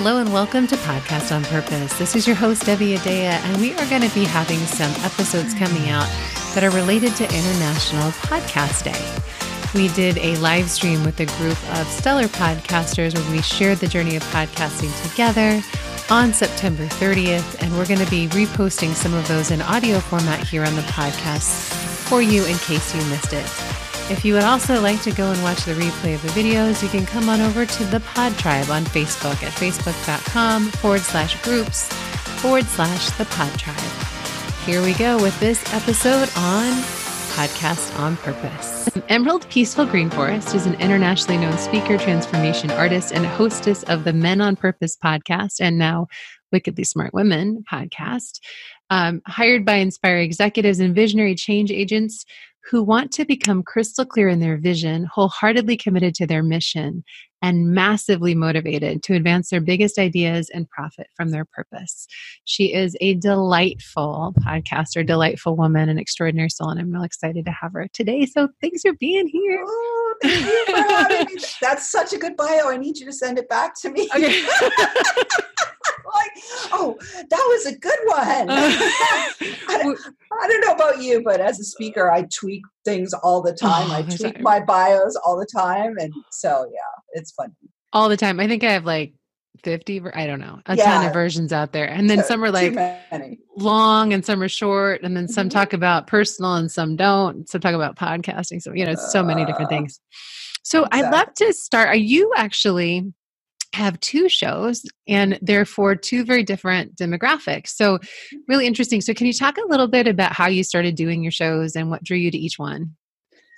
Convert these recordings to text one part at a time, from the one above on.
Hello and welcome to Podcast on Purpose. This is your host, Debbie Adea, and we are going to be having some episodes coming out that are related to International Podcast Day. We did a live stream with a group of stellar podcasters where we shared the journey of podcasting together on September 30th, and we're going to be reposting some of those in audio format here on the podcast for you in case you missed it. If you would also like to go and watch the replay of the videos, you can come on over to the Pod Tribe on Facebook at facebook.com forward slash groups forward slash the Pod Tribe. Here we go with this episode on Podcast on Purpose. Emerald Peaceful Green Forest is an internationally known speaker, transformation artist, and hostess of the Men on Purpose podcast and now Wickedly Smart Women podcast. Um, hired by Inspire executives and visionary change agents who want to become crystal clear in their vision, wholeheartedly committed to their mission, and massively motivated to advance their biggest ideas and profit from their purpose. She is a delightful podcaster, delightful woman, an extraordinary soul, and I'm real excited to have her today. So thanks for being here. Oh, you for. That's such a good bio. I need you to send it back to me. Okay. like, oh, that was a good one. I, don't, I, don't know about you, but as a speaker, I tweak things all the time. Oh, I tweak time. my bios all the time. And so, yeah, it's funny. All the time. I think I have like 50 i don't know a yeah. ton of versions out there and then some are like long and some are short and then some mm-hmm. talk about personal and some don't some talk about podcasting so you know so many different things so exactly. i'd love to start are you actually have two shows and therefore two very different demographics. So, mm-hmm. really interesting. So, can you talk a little bit about how you started doing your shows and what drew you to each one?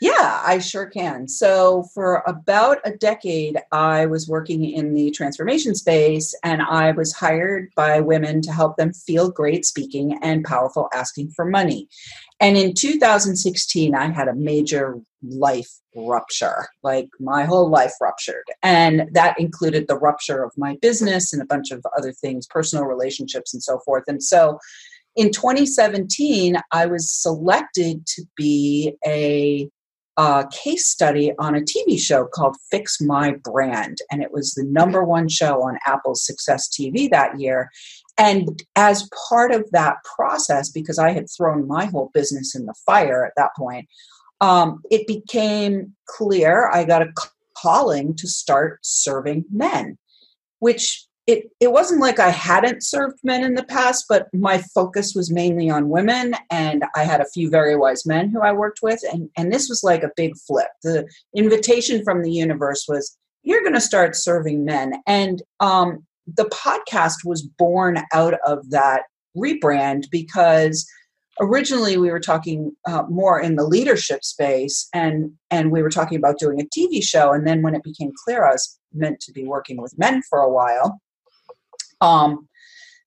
Yeah, I sure can. So, for about a decade, I was working in the transformation space and I was hired by women to help them feel great speaking and powerful asking for money. And in 2016, I had a major life rupture. Like my whole life ruptured. And that included the rupture of my business and a bunch of other things, personal relationships and so forth. And so in 2017, I was selected to be a a case study on a TV show called Fix My Brand. And it was the number one show on Apple's Success TV that year. And as part of that process, because I had thrown my whole business in the fire at that point, um, it became clear I got a calling to start serving men, which it, it wasn't like I hadn't served men in the past, but my focus was mainly on women, and I had a few very wise men who I worked with, and, and this was like a big flip. The invitation from the universe was, You're going to start serving men. And um, the podcast was born out of that rebrand because originally we were talking uh, more in the leadership space and and we were talking about doing a tv show and then when it became clear i was meant to be working with men for a while um,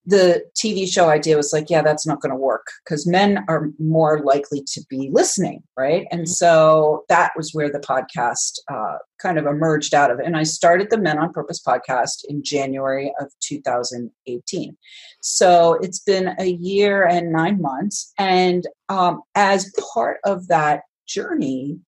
the TV show idea was like, yeah, that's not going to work because men are more likely to be listening, right? And mm-hmm. so that was where the podcast uh, kind of emerged out of. It. And I started the Men on Purpose podcast in January of 2018. So it's been a year and nine months. And um, as part of that journey,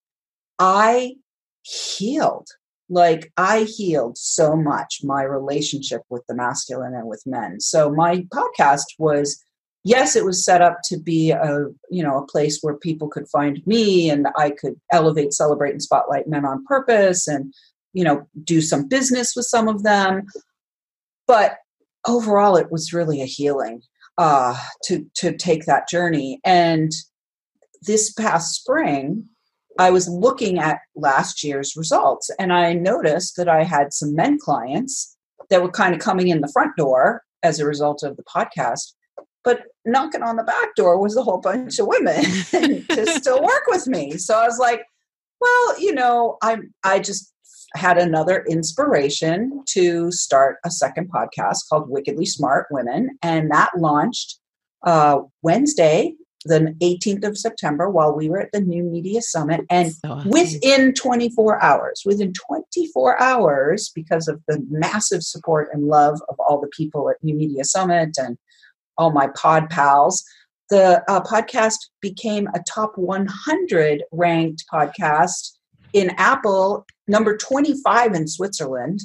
I healed like I healed so much my relationship with the masculine and with men. So my podcast was yes, it was set up to be a you know a place where people could find me and I could elevate, celebrate, and spotlight men on purpose, and you know do some business with some of them. But overall, it was really a healing uh, to to take that journey. And this past spring, I was looking at last year's results and I noticed that I had some men clients that were kind of coming in the front door as a result of the podcast. But knocking on the back door was a whole bunch of women to still work with me. So I was like, well, you know, I I just had another inspiration to start a second podcast called Wickedly Smart Women, and that launched uh, Wednesday the 18th of September while we were at the New Media Summit. And so awesome. within 24 hours, within 24 hours, because of the massive support and love of all the people at New Media Summit and all my pod pals, the uh, podcast became a top 100 ranked podcast in Apple, number 25 in Switzerland.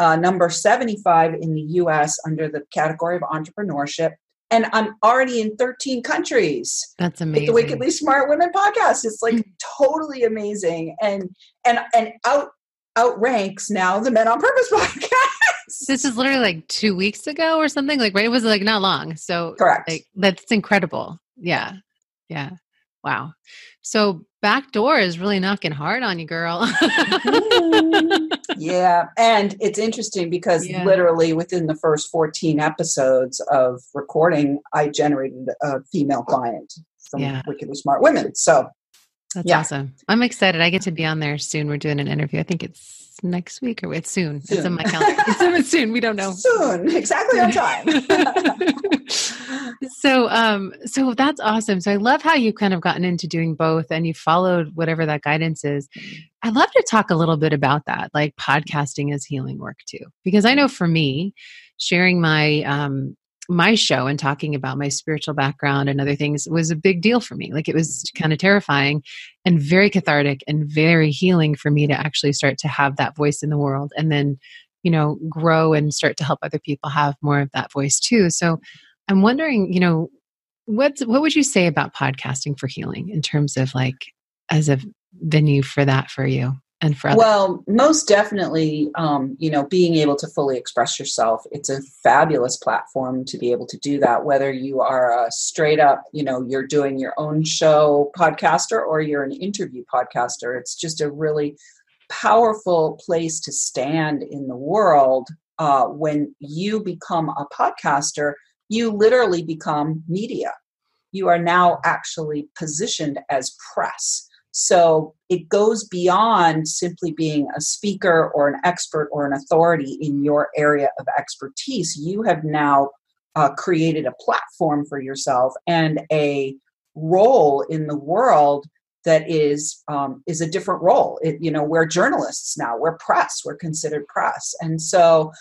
uh, number 75 in the US under the category of entrepreneurship. And I'm already in 13 countries. That's amazing. the Wickedly Smart Women podcast. It's like mm. totally amazing. And and and out outranks now the Men on Purpose podcast. This is literally like two weeks ago or something. Like right, it was like not long. So correct. Like, that's incredible. Yeah, yeah. Wow. So backdoor is really knocking hard on you, girl. Mm-hmm. yeah. And it's interesting because yeah. literally within the first 14 episodes of recording, I generated a female client from yeah. Wickedly Smart Women. So that's yeah. awesome. I'm excited. I get to be on there soon. We're doing an interview. I think it's next week or it's soon. soon. It's in my calendar. it's soon. We don't know. Soon. Exactly on time. so um so that's awesome. So I love how you've kind of gotten into doing both and you followed whatever that guidance is. I'd love to talk a little bit about that, like podcasting as healing work too. Because I know for me, sharing my um my show and talking about my spiritual background and other things was a big deal for me. Like it was kind of terrifying and very cathartic and very healing for me to actually start to have that voice in the world and then, you know, grow and start to help other people have more of that voice too. So I'm wondering, you know, what's what would you say about podcasting for healing in terms of like as a venue for that for you? And for others? Well, most definitely, um, you know, being able to fully express yourself, it's a fabulous platform to be able to do that. Whether you are a straight up, you know, you're doing your own show podcaster or you're an interview podcaster, it's just a really powerful place to stand in the world. Uh, when you become a podcaster, you literally become media. You are now actually positioned as press so it goes beyond simply being a speaker or an expert or an authority in your area of expertise. You have now uh, created a platform for yourself and a role in the world that is um, is a different role. It, you know, we're journalists now. We're press. We're considered press, and so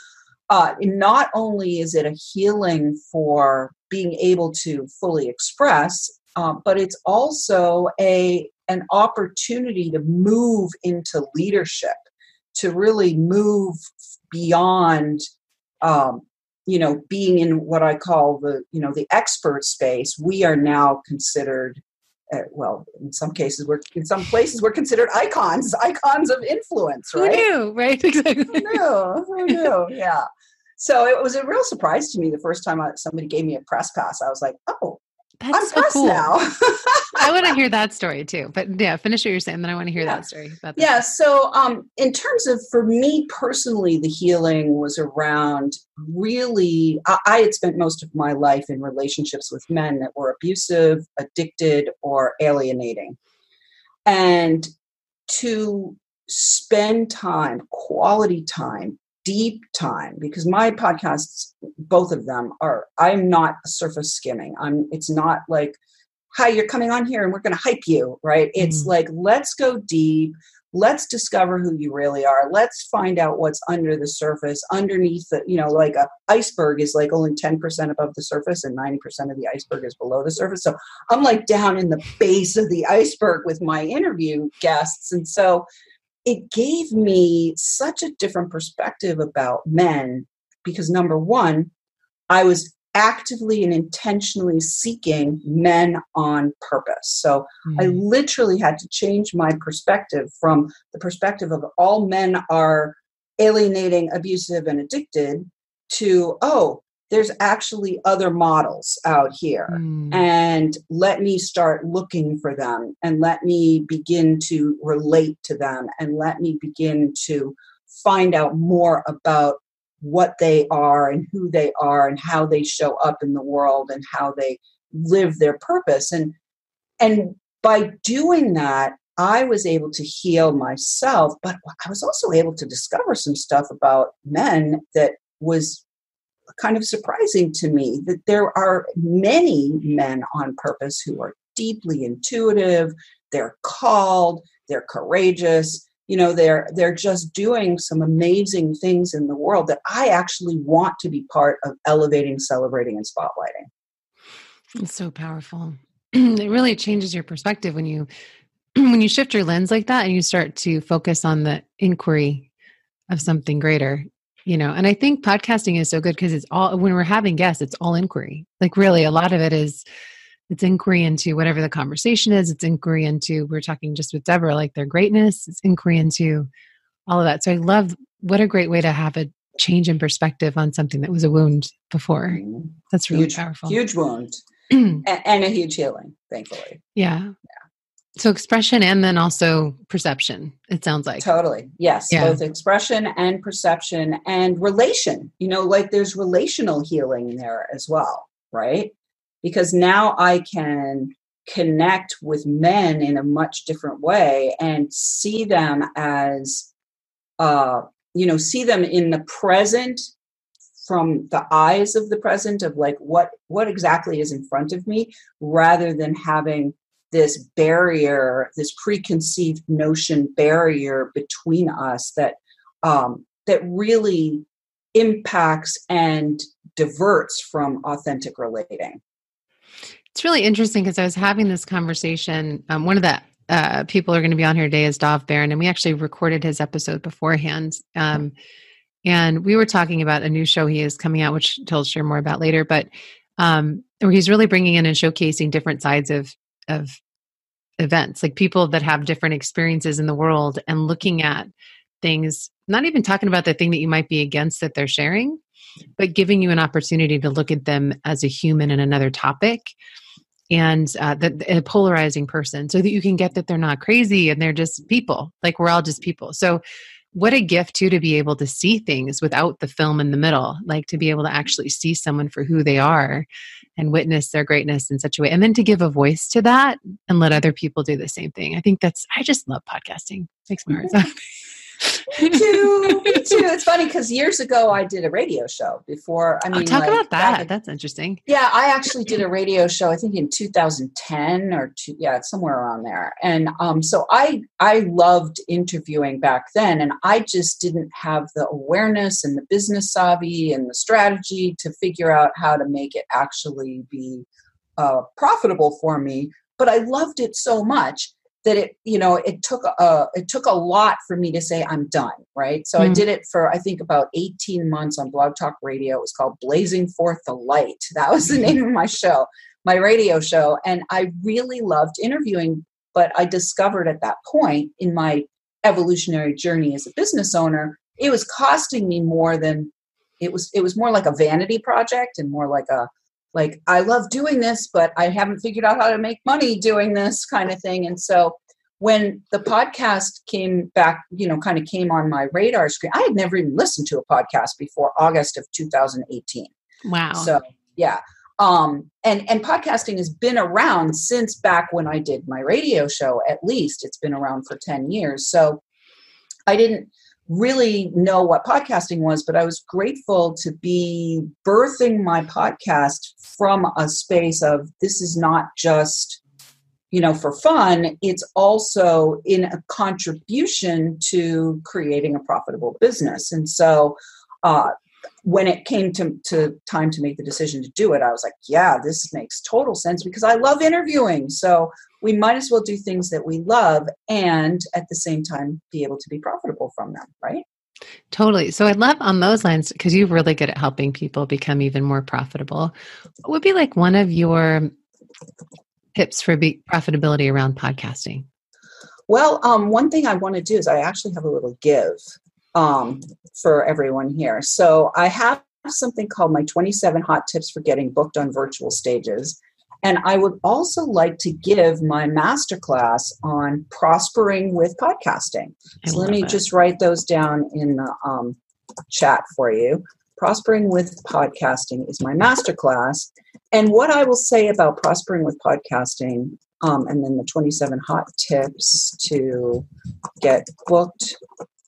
uh, not only is it a healing for being able to fully express, uh, but it's also a an opportunity to move into leadership, to really move beyond, um, you know, being in what I call the, you know, the expert space. We are now considered, uh, well, in some cases, we're in some places we're considered icons, icons of influence, right? Who knew, right? Exactly. Who knew? Who knew? Yeah. So it was a real surprise to me the first time I, somebody gave me a press pass. I was like, oh, that's I'm so cool. now. I want to hear that story too. But yeah, finish what you're saying. Then I want to hear yeah. that story. About that. Yeah. So, um, in terms of for me personally, the healing was around really. I, I had spent most of my life in relationships with men that were abusive, addicted, or alienating, and to spend time, quality time, deep time because my podcasts both of them are i'm not surface skimming. I'm it's not like hi you're coming on here and we're going to hype you right? It's mm. like let's go deep. Let's discover who you really are. Let's find out what's under the surface underneath the you know like a iceberg is like only 10% above the surface and 90% of the iceberg is below the surface. So i'm like down in the base of the iceberg with my interview guests. And so it gave me such a different perspective about men because number one, I was actively and intentionally seeking men on purpose. So mm-hmm. I hmm. literally had to change my perspective from the perspective of all men are alienating, abusive, and addicted to, oh, there's actually other models out here mm. and let me start looking for them and let me begin to relate to them and let me begin to find out more about what they are and who they are and how they show up in the world and how they live their purpose and and by doing that I was able to heal myself, but I was also able to discover some stuff about men that was kind of surprising to me that there are many men on purpose who are deeply intuitive, they're called, they're courageous, you know, they're they're just doing some amazing things in the world that I actually want to be part of elevating, celebrating and spotlighting. It's so powerful. it really changes your perspective when you when you shift your lens like that and you start to focus on the inquiry of something greater you know and i think podcasting is so good because it's all when we're having guests it's all inquiry. Like really a lot of it is it's inquiry into whatever the conversation is. It's inquiry into we're talking just with deborah like their greatness. It's inquiry into all of that. So i love what a great way to have a change in perspective on something that was a wound before. Mm-hmm. that's really huge, powerful. huge wound. And, and, a huge healing thankfully. Yeah. yeah so expression and then also perception, it sounds like. Totally. Yes. Yeah. Both expression and perception and relation. You know, like there's relational healing there as well, right? Because now I can connect with men in a much different way and see them as uh you know see them in the present from the eyes of the present of like what what exactly is in front of me rather than having this barrier, this preconceived notion barrier between us that um, that really impacts and diverts from authentic relating. It's really interesting because I was having this conversation. Um, one of the uh, people are going to be on here today is Dov Baron, and we actually recorded his episode beforehand. Um, and we were talking about a new show he is coming out, which he'll share more about later. But um, he's really bringing in and showcasing different sides of of events, like people that have different experiences in the world and looking at things, not even talking about the thing that you might be against that they're sharing, but giving you an opportunity to look at them as a human in another topic and uh, a polarizing person so that you can get that they're not crazy and they're just people like we're all just people. So what a gift too to be able to see things without the film in the middle like to be able to actually see someone for who they are and witness their greatness in such a way and then to give a voice to that and let other people do the same thing. I think that's i just love podcasting. Makes my heart happy me too. Me too. It's funny because years ago I did a radio show before. I oh, mean, oh, talk like, about that. That's interesting. Yeah, I actually did a radio show. I think in 2010 or two, yeah, somewhere around there. And um, so I I loved interviewing back then, and I just didn't have the awareness and the business savvy and the strategy to figure out how to make it actually be uh, profitable for me. But I loved it so much that it you know it took a it took a lot for me to say i'm done right? So mm. i did it for i think about 18 months on BlogTalkRadio. It was called blazing forth the light. That was the name of my show my radio show. And i really loved interviewing but i discovered at that point in my evolutionary journey as a business owner it was costing me more than it was it was more like a vanity project and more like a like i love doing this but i haven't figured out how to make money doing this kind of thing. And so when the podcast came back you know kind of came on my radar screen i had never even listened to a podcast before august of 2018 wow. So yeah um and and podcasting has been around since back when i did my radio show at least. It's been around for 10 years. So i didn't really know what podcasting was, but I was grateful to be birthing my podcast from a space of this is not just you know for fun it's also in a contribution to creating a profitable business. And so uh, when it came to, to time to make the decision to do it i was like yeah this makes total sense because i love interviewing so we might as well do things that we love and at the same time be able to be profitable from them, right? Totally. So I love on those lines because you're really good at helping people become even more profitable. What would be like one of your tips for be- profitability around podcasting? Well, um, one thing I want to do is I actually have a little give um, for everyone here. So I have something called my 27 hot tips for getting booked on virtual stages. And I would also like to give my masterclass on prospering with podcasting. So let me it. just write those down in the um, chat for you. Prospering with podcasting is my masterclass. And what I will say about prospering with podcasting, um, and then the 27 hot tips to get booked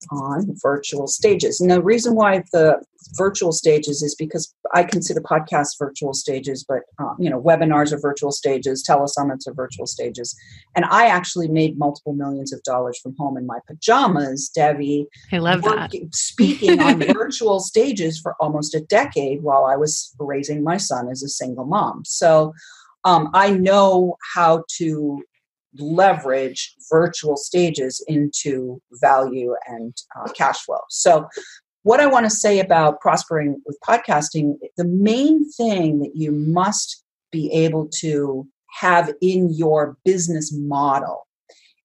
on virtual stages. And the reason why the virtual stages is because I consider podcasts virtual stages, but um, you know, webinars are virtual stages, telesummits are virtual stages, and I actually made multiple millions of dollars from home in my pajamas, Debbie. I love working, that speaking on virtual stages for almost a decade while I was raising my son as a single mom. So. Um, I know how to leverage virtual stages into value and uh, cash flow. So what I want to say about prospering with podcasting, the main thing that you must be able to have in your business model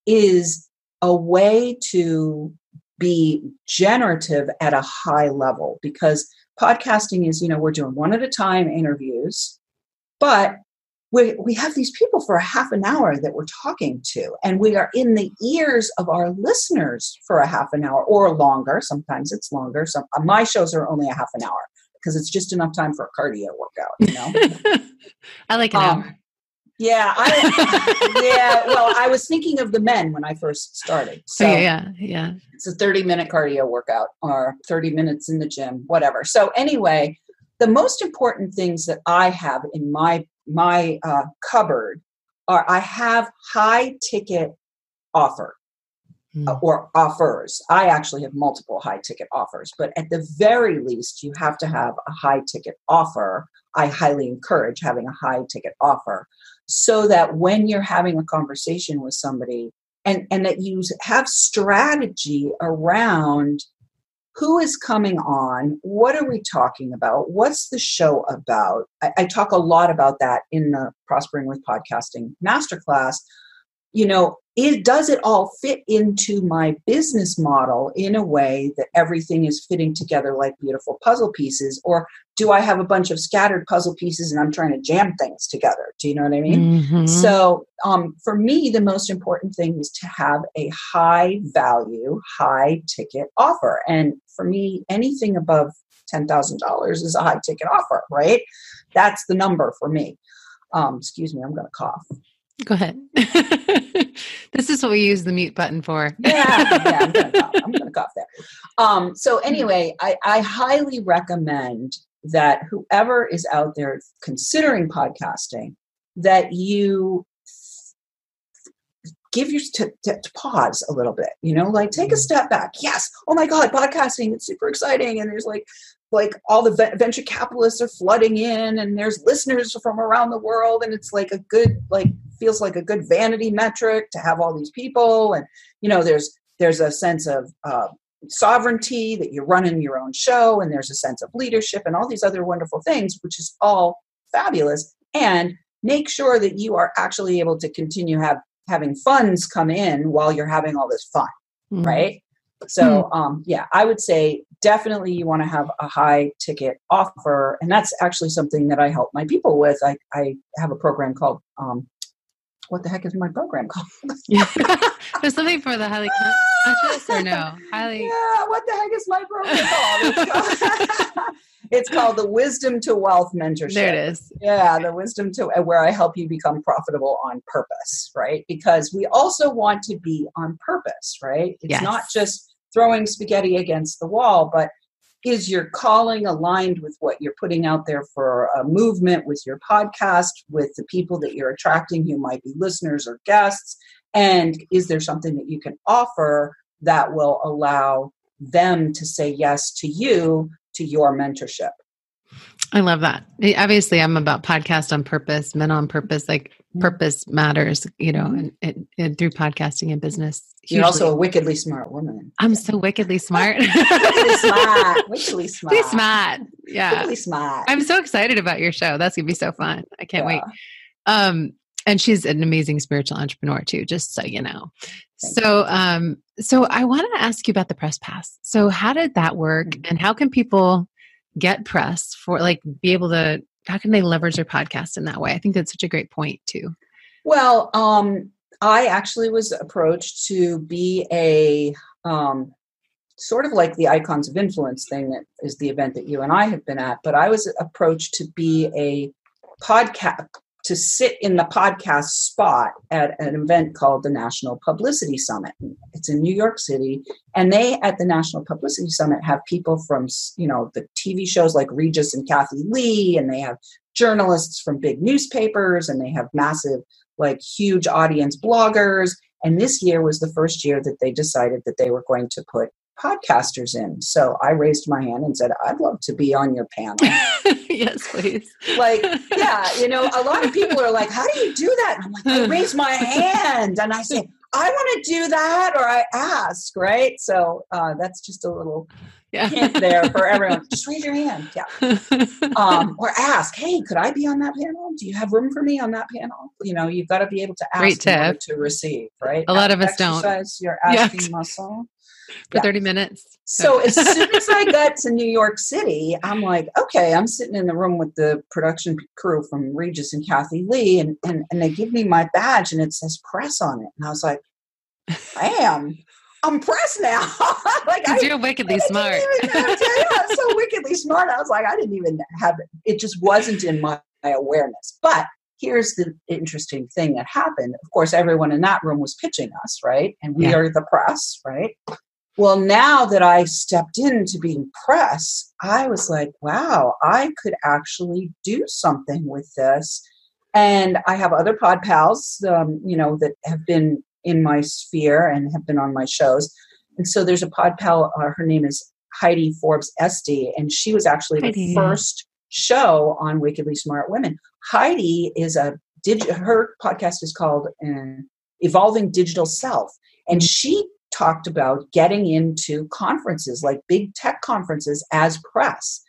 is a way to be generative at a high level because podcasting is, you know, we're doing one at a time interviews, but we, we have these people for a half an hour that we're talking to, and we are in the ears of our listeners for a half an hour or longer. Sometimes it's longer. Some my shows are only a half an hour because it's just enough time for a cardio workout. You know, I like an um, hour. Yeah, I, yeah. Well, I was thinking of the men when I first started. So yeah, yeah. It's a thirty-minute cardio workout or thirty minutes in the gym, whatever. So anyway, the most important things that I have in my my uh, cupboard are I have high ticket offer mm. or offers. I actually have multiple high ticket offers, but at the very least, you have to have a high ticket offer. I highly encourage having a high ticket offer so that when you're having a conversation with somebody and, and that you have strategy around who is coming on? What are we talking about? What's the show about? I, I, talk a lot about that in the prospering with podcasting masterclass. You know it does it all fit into my business model in a way that everything is fitting together like beautiful puzzle pieces? Or do i have a bunch of scattered puzzle pieces and i'm trying to jam things together? Do you know what i mean? Mm-hmm. so um, for me the most important thing is to have a high value high ticket offer. And for me anything above $10000 is a high ticket offer right? That's the number for me. Um, excuse me i'm going to cough Go ahead. this is what we use the mute button for. yeah, yeah, I'm gonna cough. I'm gonna cough there. Um, so anyway, I, I highly recommend that whoever is out there considering podcasting, that you give your to, to, to, pause a little bit you know like take a mm-hmm. step back yes oh my god podcasting it's super exciting and there's like like all the venture capitalists are flooding in and there's listeners from around the world and it's like a good like feels like a good vanity metric to have all these people and you know there's there's a sense of uh, sovereignty that you're running your own show and there's a sense of leadership and all these other wonderful things which is all fabulous and make sure that you are actually able to continue have having funds come in while you're having all this fun mm-hmm. right so hmm. um, yeah i would say definitely you want to have a high ticket offer and that's actually something that i help my people with i, I have a program called um, what the heck is my program called? There's something for the highly conscious or no? Highly. Yeah, what the heck is my program called? It's called, the Wisdom to Wealth Mentorship. There it is. Yeah, the Wisdom to uh, where I help you become profitable on purpose, right? Because we also want to be on purpose, right? It's yes. not just throwing spaghetti against the wall, but is your calling aligned with what you're putting out there for a movement with your podcast with the people that you're attracting who might be listeners or guests and is there something that you can offer that will allow them to say yes to you to your mentorship I love that. Obviously, I'm about podcast on purpose, men on purpose. Like. Purpose matters, you know, and, and, and through podcasting and business. Hugely. You're also a wickedly smart woman. I'm so wickedly smart. wickedly smart. Wickedly smart. Smart. Yeah. Wickedly smart. I'm so excited about your show. That's gonna be so fun. I can't yeah. wait. Um, and she's an amazing spiritual entrepreneur too, just so you know. Thank so, you. um, so I want to ask you about the press pass. So, how did that work, mm-hmm. and how can people get press for like be able to how can they leverage their podcast in that way? I think that's such a great point too. Well um i actually was approached to be a um sort of like the icons of influence thing that is the event that you and i have been at but i was approached to be a podcast to sit in the podcast spot at an event called the National Publicity Summit. It's in New York City, and they at the National Publicity Summit have people from you know the TV shows like Regis and Kathie Lee, and they have journalists from big newspapers, and they have massive like huge audience bloggers. And this year was the first year that they decided that they were going to put podcasters in. So I raised my hand and said, I'd love to be on your panel. yes, please. Like, yeah, you know, a lot of people are like, How do you do that? And I'm like, I raise my hand and I say, I want to do that, or I ask, right? So uh, that's just a little yeah. hint there for everyone. Just raise your hand, yeah, um, or ask. Hey, could I be on that panel? Do you have room for me on that panel? You know, you've got to be able to ask Great tip. to receive, right? A lot of us don't. Exercise your asking yeah. muscle for yeah. 30 minutes. So as soon as I got to New York City, I'm like, okay, I'm sitting in the room with the production crew from Regis and Kathie Lee, and, and, and they give me my badge and it says press on it. And I was like, I am. I'm pressed now. like I, you're wickedly smart. I'm so wickedly smart. I was like, I didn't even have it. It just wasn't in my, my awareness. But here's the interesting thing that happened. Of course, everyone in that room was pitching us, right? And we yeah. are the press, right? Well, now that I stepped into being press, I was like, wow, I could actually do something with this. And I have other pod pals, um, you know, that have been in my sphere and have been on my shows. And so there's a pod pal, uh, her name is Heidi Forbes Esty, and she was actually Heidi, the first show on Wickedly Smart Women. Heidi is a, digi- her podcast is called uh, Evolving Digital Self. And she talked about getting into conferences like big tech conferences as press.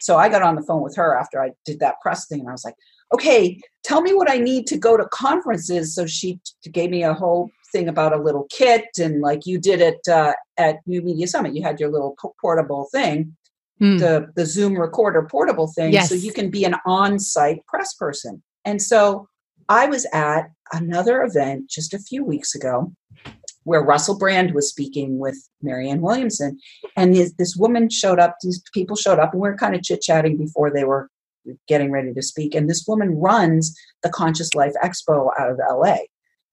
So I got on the phone with her after I did that press thing and I was like, okay, tell me what I need to go to conferences. So she gave me a whole thing about a little kit and like you did it uh, at New Media Summit. You had your little portable thing, mm. the, the Zoom recorder portable thing. Yes. So you can be an on site press person. And so I was at another event just a few weeks ago where Russell Brand was speaking with Marianne Williamson. And this, this woman showed up, these people showed up, and we are kind of chit chatting before they were getting ready to speak. And this woman runs the Conscious Life Expo out of LA.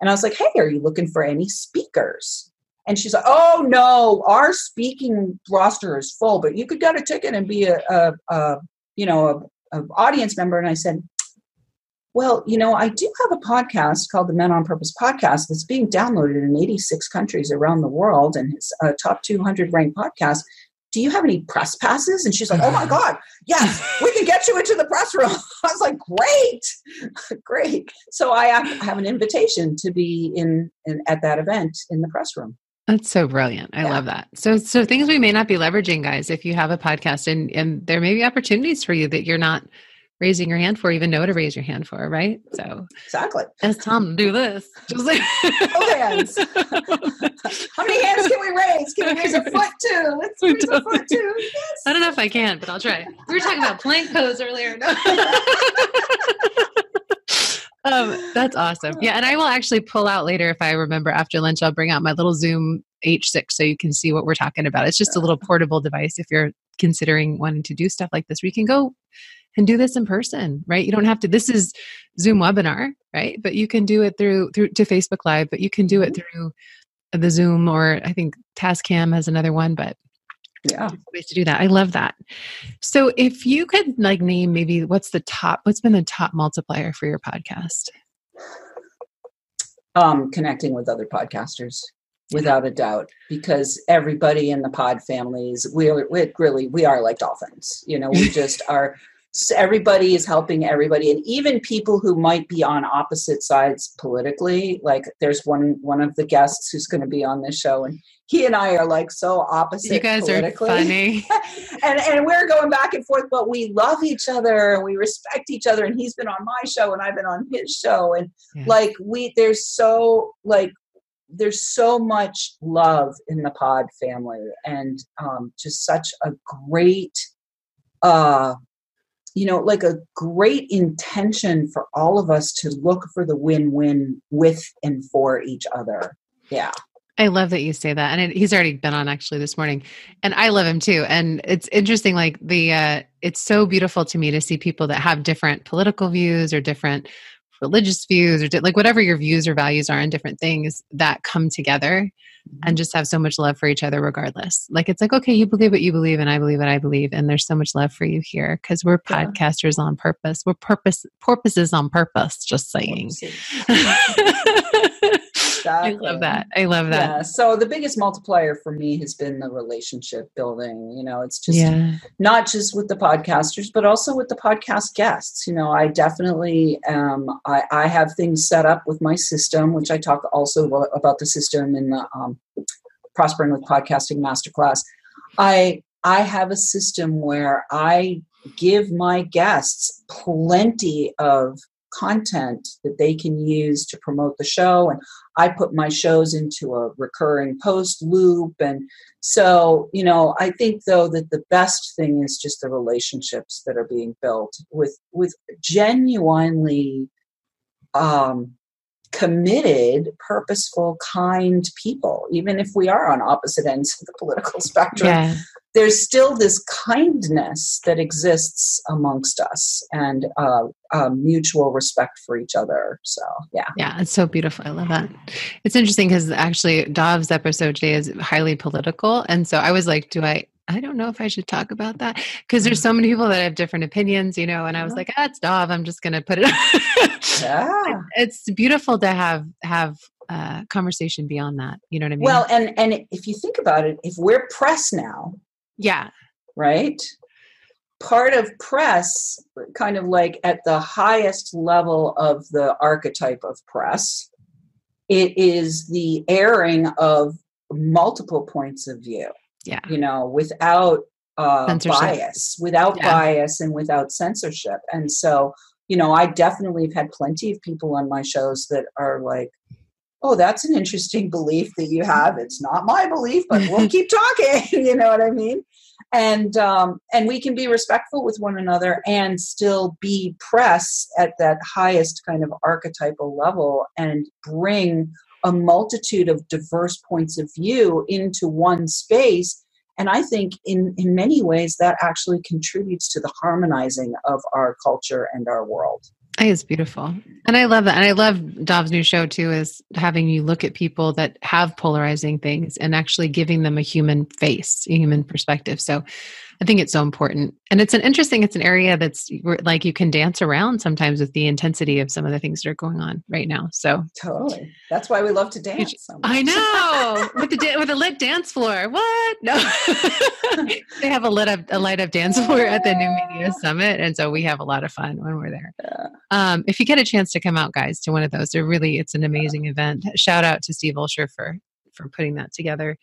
And I was like, hey, are you looking for any speakers? And she's like, oh, no, our speaking roster is full, but you could get a ticket and be a, a, a you know, a, a audience member. And I said, well, you know, I do have a podcast called the Men on Purpose podcast that's being downloaded in 86 countries around the world and it's a top 200 ranked podcast. Do you have any press passes? And she's like, Oh my God, yes, we can get you into the press room. I was like, Great, great. So I have an invitation to be in, in at that event in the press room. That's so brilliant. I yeah. love that. So so things we may not be leveraging, guys, if you have a podcast and and there may be opportunities for you that you're not raising your hand for, even know to raise your hand for, right? So exactly. As Tom do this. Just like hands. How many hands can we raise? Can we raise a foot too? Let's raise a foot too. Yes. I don't know if I can, but I'll try. We were talking about plank pose earlier. No. um, that's awesome. Yeah, and I will actually pull out later if I remember after lunch. I'll bring out my little Zoom H6 so you can see what we're talking about. It's just a little portable device if you're considering wanting to do stuff like this. We can go and do this in person, right? You don't have to, this is Zoom webinar, right? But you can do it through, through to Facebook Live, but you can do it mm-hmm. through the Zoom or I think Tascam has another one, but yeah ways to do that i love that so if you could like name maybe what's the top what's been the top multiplier for your podcast um connecting with other podcasters without a doubt because everybody in the pod families we are we really we are like dolphins you know we just are so everybody is helping everybody and even people who might be on opposite sides politically like there's one one of the guests who's going to be on this show and he and i are like so opposite you guys are funny and and we're going back and forth but we love each other and we respect each other and he's been on my show and i've been on his show and yeah. like we there's so like there's so much love in the pod family and um, just such a great uh you know, like a great intention for all of us to look for the win win with and for each other. Yeah. I love that you say that. And it, he's already been on actually this morning. And I love him too. And it's interesting, like the, uh, it's so beautiful to me to see people that have different political views or different religious views or like whatever your views or values are on different things that come together and mm-hmm. just have so much love for each other regardless. Like it's like, okay, you believe what you believe and I believe what I believe. And there's so much love for you here because we're yeah. podcasters on purpose. We're purpose purposes on purpose, just saying. exactly. I love that. I love that. Yeah. So the biggest multiplier for me has been the relationship building. You know, it's just Yeah. not just with the podcasters, but also with the podcast guests. You know, I definitely um, I, I have things set up with my system, which I talk also about the system in the um, Prospering with Podcasting Masterclass. I I have a system where I give my guests plenty of content that they can use to promote the show and I put my shows into a recurring post loop and so, you know, I think though that the best thing is just the relationships that are being built with with genuinely um committed, purposeful, kind people. Even if we are on opposite ends of the political spectrum, Yeah. There's still this kindness that exists amongst us and uh, um, mutual respect for each other. So, yeah. Yeah, it's so beautiful. I love that. It's interesting because actually Dov's episode today is highly political. And so I was like, do I I don't know if I should talk about that because there's so many people that have different opinions, you know, and I was like, ah, it's Dov. I'm just going to put it. Yeah. it's beautiful to have have uh, conversation beyond that. You know what I mean? Well, and and if you think about it, if we're press now, yeah, right? Part of press, kind of like at the highest level of the archetype of press, it is the airing of multiple points of view. yeah, You know, without uh, bias, without Yeah. bias, and without censorship. And so, you know, I definitely have had plenty of people on my shows that are like, oh, that's an interesting belief that you have. It's not my belief, but we'll keep talking. you know what I mean? And um, and we can be respectful with one another and still be press at that highest kind of archetypal level and bring a multitude of diverse points of view into one space. And I think in, in many ways that actually contributes to the harmonizing of our culture and our world. It's beautiful. And I love that. And I love Dov's new show too, is having you look at people that have polarizing things and actually giving them a human face, a human perspective. So I think it's so important. And it's an interesting, it's an area that's like you can dance around sometimes with the intensity of some of the things that are going on right now. So Totally. That's why we love to dance. so much. I know with the with a lit dance floor. What? No, they have a lit up a light up dance floor at the New Media Summit, and so we have a lot of fun when we're there. Yeah. Um, if you get a chance to come out, guys, to one of those, they're really it's an amazing event. Shout out to Steve Olsher for for putting that together.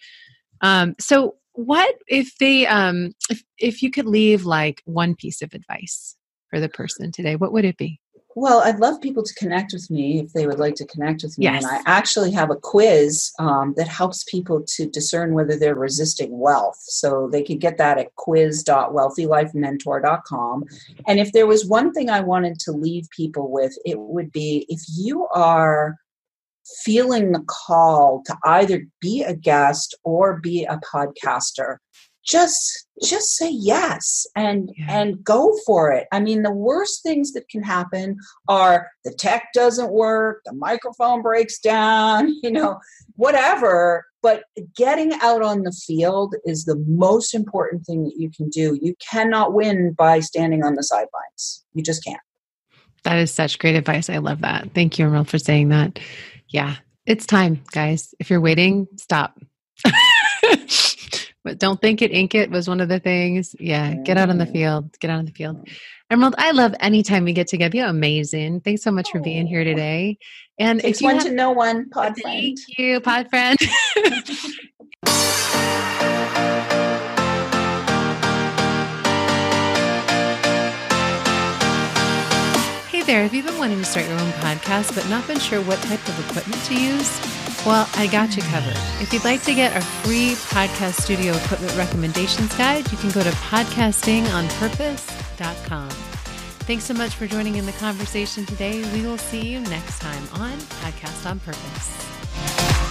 Um, so, what if they um, if if you could leave like one piece of advice for the person today, what would it be? Well, I'd love people to connect with me if they would like to connect with me. Yes. And I actually have a quiz um, that helps people to discern whether they're resisting wealth. So they can get that at quiz.wealthylifementor.com. And if there was one thing I wanted to leave people with, it would be if you are feeling the call to either be a guest or be a podcaster, just just say yes and Yeah. and go for it. I mean, the worst things that can happen are the tech doesn't work, the microphone breaks down, you know, whatever. But getting out on the field is the most important thing that you can do. You cannot win by standing on the sidelines. You just can't. That is such great advice. I love that. Thank you, Emerald, for saying that. Yeah, it's time, guys. If you're waiting, stop. but don't think it, ink it was one of the things. Yeah, get out on the field. Get out on the field. Emerald, I love anytime we get together. You're amazing. Thanks so much for being here today. And it's one have, to know one, pod friend. thank you, pod friend. there, have you been wanting to start your own podcast but not been sure what type of equipment to use? Well, I got you covered. If you'd like to get a free podcast studio equipment recommendations guide, you can go to podcastingonpurpose.com. Thanks so much for joining in the conversation today. We will see you next time on Podcast on Purpose.